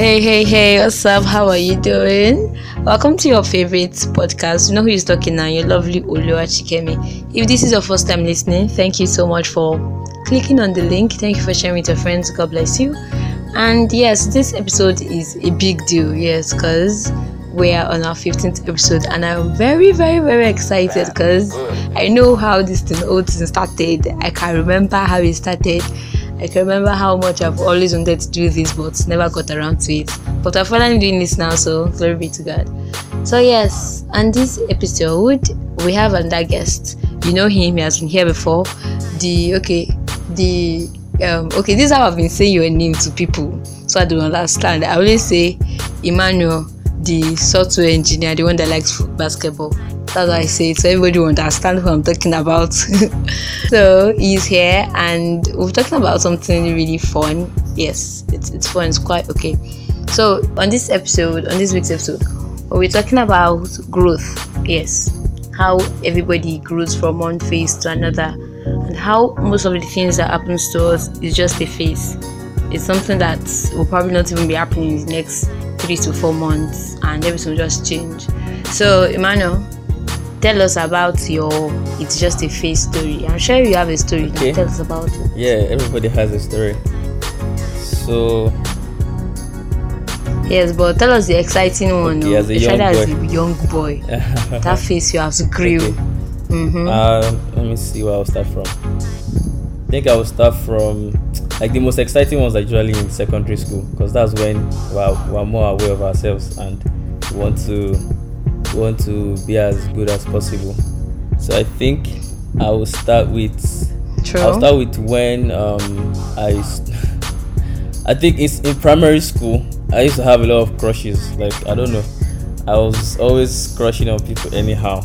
Hey, hey, hey, what's up? How are you doing? Welcome to your favorite podcast. You know who is talking now, your lovely Olua Chikemi. If this is your first time listening, thank you so much for clicking on the link. Thank you for sharing with your friends. God bless you. And yes, this episode is a big deal, yes, because we are on our 15th episode and I'm very, very, very excited because I know how this thing, all thing started. I can remember how it started I can remember how much I've always wanted to do this, but never got around to it. But I'm finally doing this now, so glory be to God. So yes, on this episode we have another guest. You know him; he has been here before. The okay, the um okay. This is how I've been saying your name to people, so I don't understand. I always say Emmanuel, the software engineer, the one that likes basketball. That's why I say it so everybody will understand who I'm talking about. so he's here and we're talking about something really fun. Yes, it's, it's fun, it's quite okay. So on this episode, on this week's episode, we're talking about growth. Yes, how everybody grows from one phase to another, and how most of the things that happens to us is just a phase. It's something that will probably not even be happening in the next three to four months, and everything will just change. So, Emmanuel, tell us about your it's just a face story i'm sure you have a story okay. tell us about it yeah everybody has a story so yes but tell us the exciting one okay, as a young boy. as a young boy that face you have to grill okay. mm-hmm. um, let me see where i'll start from think i will start from like the most exciting ones usually in secondary school because that's when we're, we're more aware of ourselves and want to want to be as good as possible. So I think I will start with. True. I'll start with when um, I. I think it's in primary school. I used to have a lot of crushes. Like I don't know, I was always crushing on people anyhow.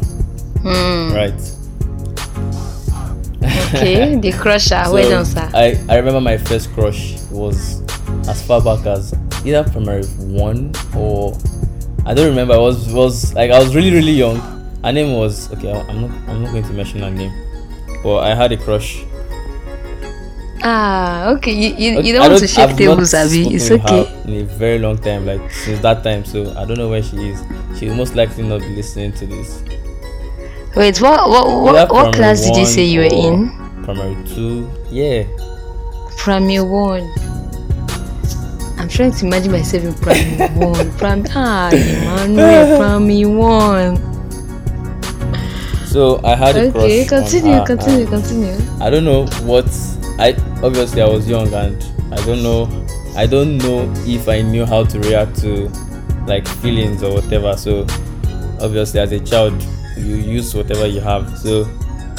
Hmm. Right. Okay, the crusher. so done, sir. I I remember my first crush was as far back as either primary one or I don't remember. I was was like I was really really young. Her name was okay. I'm not I'm not going to mention her name, but I had a crush. Ah, okay. You you, okay, you don't, don't want to shake tables, Abby. It's okay. In a very long time, like since that time. So I don't know where she is. She most likely not be listening to this. Wait, what what what, what class did you say you were in? Primary two. Yeah. Primary one. I'm trying to imagine myself in primary one. Primary ah, Emmanuel, primary one. So I had a okay, continue, continue, continue. I don't know what I obviously I was young and I don't know I don't know if I knew how to react to like feelings or whatever. So obviously as a child you use whatever you have. So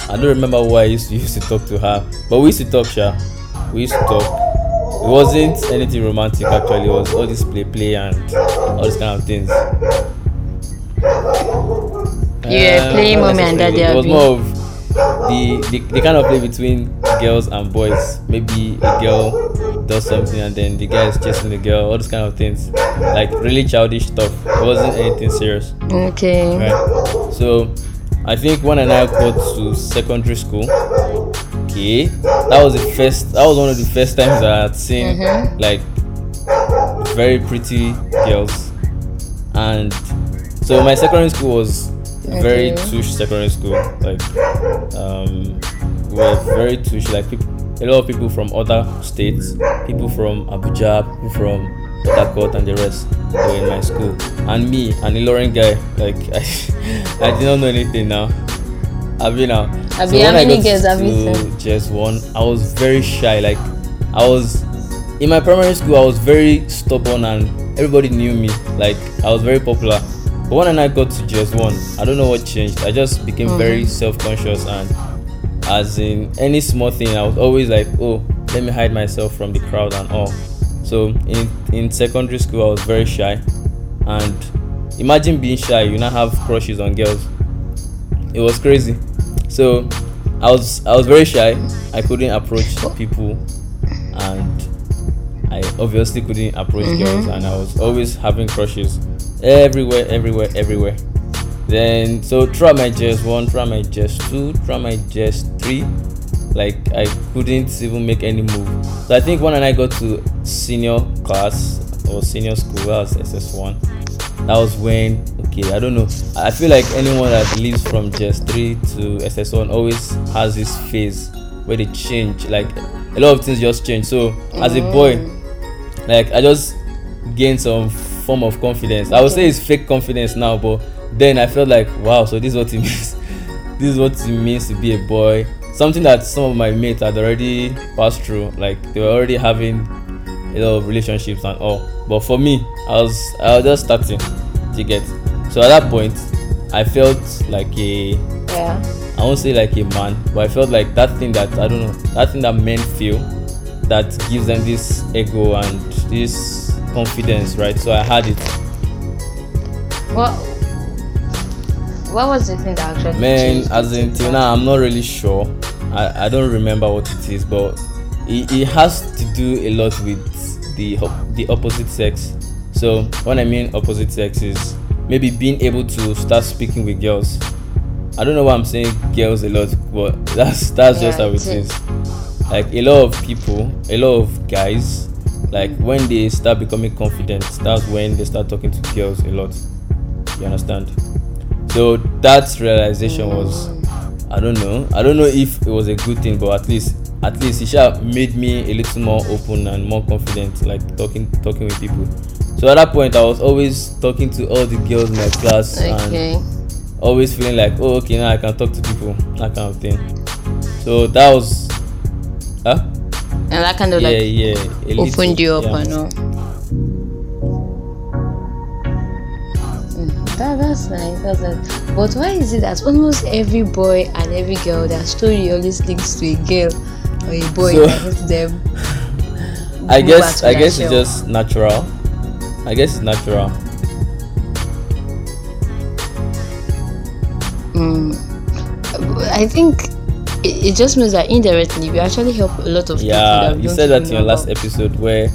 I don't remember why I used to use to talk to her, but we used to talk, Sha. We used to talk it wasn't anything romantic actually. It was all this play play and all these kind of things. Yeah, um, playing mommy and daddy. It was more of the, the the kind of play between girls and boys. Maybe a girl does something and then the guy is chasing the girl. All those kind of things, like really childish stuff. It wasn't anything serious. Okay. Right. So, I think when I now got to secondary school, okay that was the first that was one of the first times i had seen mm-hmm. like very pretty girls and so my secondary school was okay. very tush secondary school like um we were very tush like people a lot of people from other states people from abuja people from Port and the rest were in my school and me an Ilorin guy like I, I did not know anything now I've been out Abi, so how many girls have you seen? Just one. I was very shy. Like I was in my primary school. I was very stubborn, and everybody knew me. Like I was very popular. But when I got to JS1, I don't know what changed. I just became mm-hmm. very self-conscious, and as in any small thing, I was always like, oh, let me hide myself from the crowd and all. So in in secondary school, I was very shy, and imagine being shy. You now have crushes on girls. It was crazy. So I was I was very shy. I couldn't approach people, and I obviously couldn't approach mm-hmm. girls, and I was always having crushes everywhere, everywhere, everywhere. Then so throughout my JS1, throughout my just two, throughout my JS3, like I couldn't even make any move. So I think when I got to senior class, or senior school, that was SS1. That was when okay, I don't know. I feel like anyone that leaves from JS3 to SS1 always has this phase where they change. Like a lot of things just change. So as a boy, mm. like I just gained some form of confidence. I would say it's fake confidence now, but then I felt like wow, so this is what it means. this is what it means to be a boy. Something that some of my mates had already passed through. Like they were already having a lot of relationships and all. But for me, I was I was just starting to get. So at that point, I felt like a Yeah. I won't say like a man, but I felt like that thing that I don't know, that thing that men feel that gives them this ego and this confidence, right? So I had it. What? What was the thing that actually? Man, as in till now, I'm not really sure. I, I don't remember what it is, but it, it has to do a lot with the the opposite sex. So what I mean opposite sex is maybe being able to start speaking with girls. I don't know why I'm saying girls a lot, but that's that's just Yeah, how it it is. Like a lot of people, a lot of guys, like when they start becoming confident, that's when they start talking to girls a lot. You understand? So that realization was mm. I don't know. I don't know if it was a good thing, but at least at least it sha made me a little more open and more confident, like talking talking with people. So at that point, I was always talking to all the girls in my class and always feeling like, oh, okay, now I can talk to people, that kind of thing. So that was, huh? And that kind of yeah, like yeah, a little, opened you up yeah. and all. Mm, That, that's nice. That's nice. But why is it that almost every boy and every girl their story always links to a girl or a boy So- that hits them? I go guess I guess their it's just natural. I guess it's natural. I think it, it just means that indirectly we actually help a lot of people. Yeah, you said that in your last episode where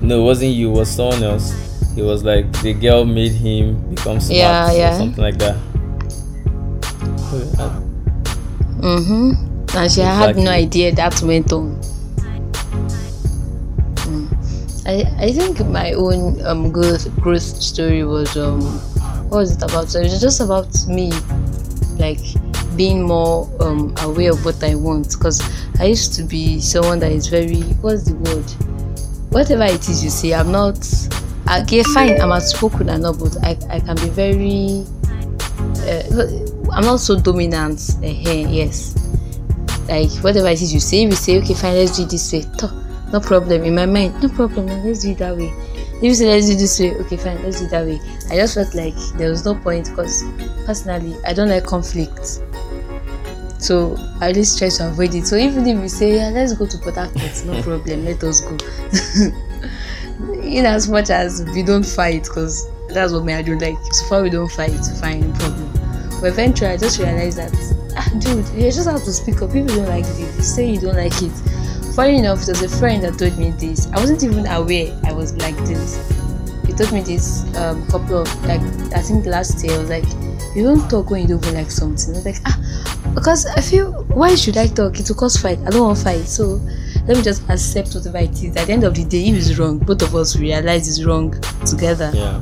no, it wasn't you, it was someone else. It was like the girl made him become smart Yeah, yeah. or something like that. Uh, Mm-hmm. And she had no idea that went on. Mm. I I think my own um growth growth story was um what was it about? So it was just about me like being more um aware of what I want because I used to be someone that is very what's the word? Whatever it is you say, I'm not okay fine, I'm outspoken and all, but I, I can be very uh, I'm not so dominant. Uh, yes, like whatever it is you say, we say, okay, fine, let's do it this way. No problem in my mind, no problem. Let's do it that way. If you say let's do this way, okay, fine, let's do it that way. I just felt like there was no point because personally, I don't like conflict. So I just try to avoid it. So even if we say, yeah, let's go to Port Harcourt, no problem, let us go. in as much as we don't fight, because that's what me I don't like. So far we don't fight, fine, no problem. But eventually I just realized that, dude, you just have to speak up. People don't like this. You say you don't like it. Funny enough, there was a friend that told me this. I wasn't even aware I was like this. He told me this um couple of like I think last year. I was like, you don't talk when you don't like something. I was like, ah, because I feel why should I talk? It will cause fight. I don't want fight. So let me just accept whatever it is. At the end of the day, if it's wrong, both of us realize it's wrong together. yeah.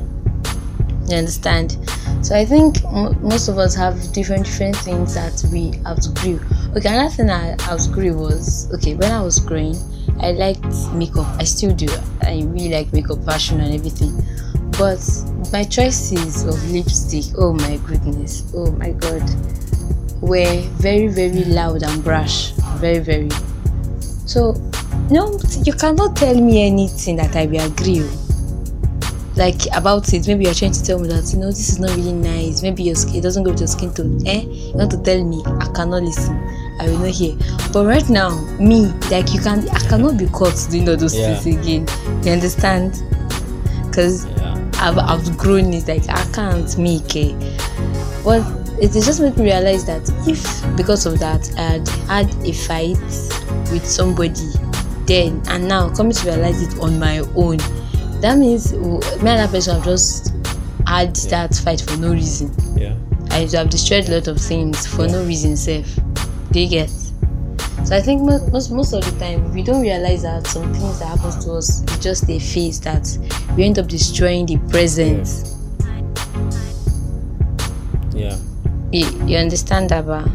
You understand? So I think m- most of us have different different things that we outgrew. Okay, another thing I outgrew was okay when I was growing, I liked makeup. I still do. I really like makeup, fashion, and everything. But my choices of lipstick, oh my goodness, oh my god, were very very loud and brash, very very. So, no, you cannot tell me anything that I will agree. with like about it. Maybe you're trying to tell me that you know this is not really nice. Maybe your skin it doesn't go with your skin tone. Eh? You want to tell me? I cannot listen. I will not hear. But right now me like you can i cannot be caught doing all those Yeah. things again. You understand? Because Yeah. I've grown. it. Like i can't make it. But it just made me realize that if because of that i had had a fight with somebody then and now coming to realize it on my own that means me and that person have just had that fight for no reason Yeah. i have destroyed a lot of things for no reason sef do you get So I think mo- most most of the time we don't realize that some things that happens to us is just a phase that we end up destroying the present. Yeah. You, you understand that, ba?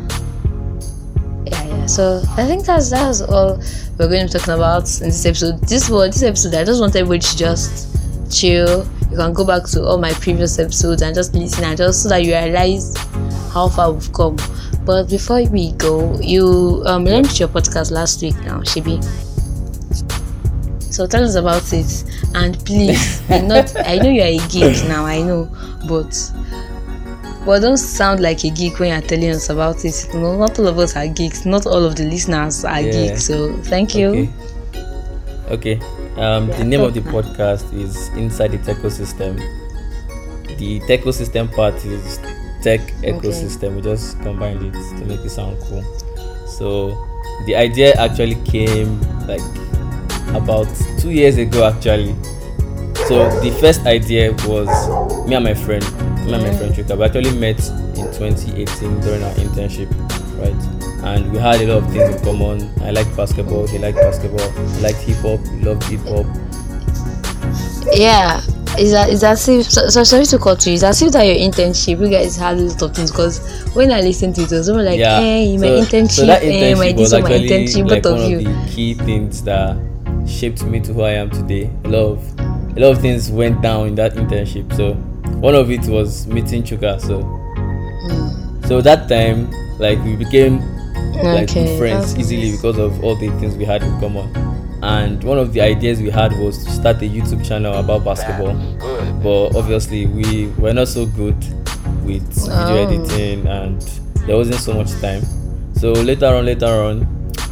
Yeah, yeah. So I think that's that's all we're going to be talking about in this episode. This was this episode. I just want everybody to just chill. You can go back to all my previous episodes and just listen and just so that you realize how far we've come. But before we go, you um launched your podcast last week now, Shibi. So tell us about it and please, not I know you're a geek now, I know, but but don't sound like a geek when you're telling us about it. No, not all of us are geeks. Not all of the listeners are Yeah. geeks. So thank you. Okay. Okay. Um, the name of the podcast is Inside the Ecosystem. The ecosystem part is tech ecosystem. We just combined it to make it sound cool. So the idea actually came like about two years ago actually. So the first idea was me and my friend, me and my friend Chuka. We actually met in 2018 during our internship, right? And we had a lot of things in common. I liked basketball, he liked basketball. I liked hip hop, he loved hip hop. Yeah. Is that is as if so, so sorry to cut you. It's as if that your internship, you guys had a lot of things because when I listened to it, it was more like, yeah. hey, my so, internship, so that hey, my internship this was or my internship, like both of you. the key things that shaped me to who I am today. A lot of a lot of things went down in that internship. So one of it was meeting Chuka. So Hmm. so that time, like we became like Okay, good friends that's easily nice. because of all the things we had in common. And one of the ideas we had was to start a YouTube channel about basketball. But obviously we were not so good with video Oh. editing and there wasn't so much time. So later on, later on,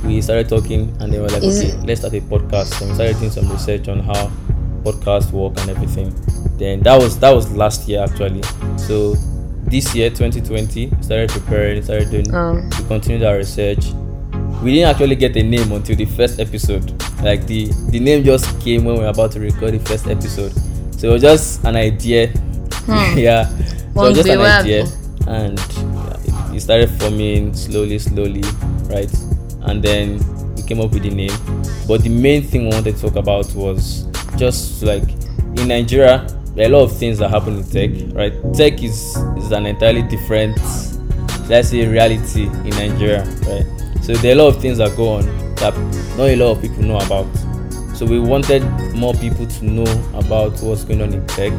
we started talking and they were like, Is okay, it- let's start a podcast. And we started doing some research on how podcasts work and everything. Then that was that was last year actually. So this year, 2020, started preparing, started doing Um. we continued our research. We didn't actually get a name until the first episode. Like the the name just came when we were about to record the first episode. So it was just an idea. yeah. So it was just an idea. And yeah, it, it started forming slowly, slowly, right? And then we came up with the name. But the main thing we wanted to talk about was just like in Nigeria, there are a lot of things that happen in tech, right? Tech is is an entirely different let's say reality in Nigeria, right? So there are a lot of things that go on that not a lot of people know about. So we wanted more people to know about what's going on in tech.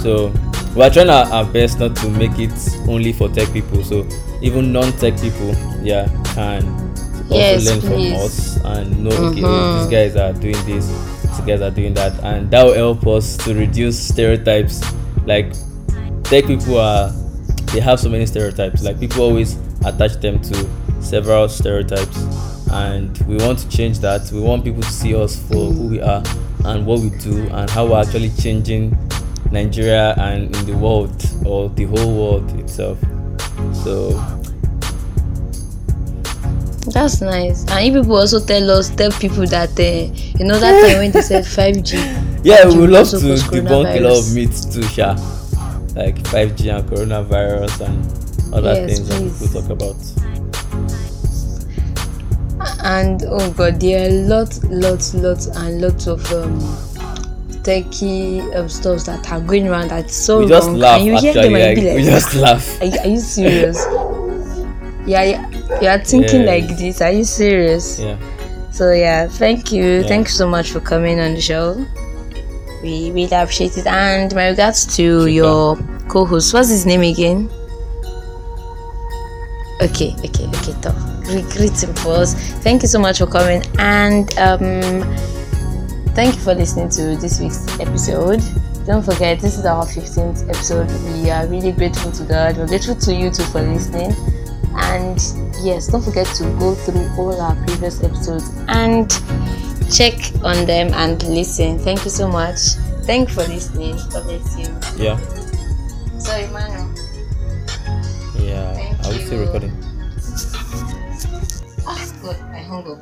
So we are trying our, our best not to make it only for tech people. So even non-tech people, yeah, can also Yes, learn please. from us and know okay, oh, Mhm. these guys are doing this, these guys are doing that, and that will help us to reduce stereotypes. Like tech people are they have so many stereotypes. Like people always attach them to several stereotypes. And we want to change that. We want people to see us for who we are and what we do and how we're actually changing nigeria and in the world or the whole world itself. So That's nice. And if people also tell us, tell people that uh, you know that time when they said 5G. yeah 5G we would love to debunk a lot of myths too sha. Like 5g and coronavirus and other Yes, things that please. people talk about. And oh god there are lots lots lots and lots of um techie um, stuff that are going around that's so we just wrong. Laugh and you hear actually them and like, be we just laugh. Are, you- are you serious? Yeah yeah you are thinking Yeah. like this. Are you serious? Yeah. So yeah thank you. Yeah. thanks so much for coming on the show. We really appreciate it. And my regards to your co-host. What's his name again? Okay okay okay tough for us. Thank you so much for coming. And um thank you for listening to this week's episode. Don't forget this is our 15th episode. We are really grateful to god. We're grateful to you too for listening and yes don't forget to go through all our previous episodes and check on them and listen. Thank you so much. Thank you for listening. God bless you. Yeah. So emmanuel. Yeah. Thank are we still recording? Ah god i hung up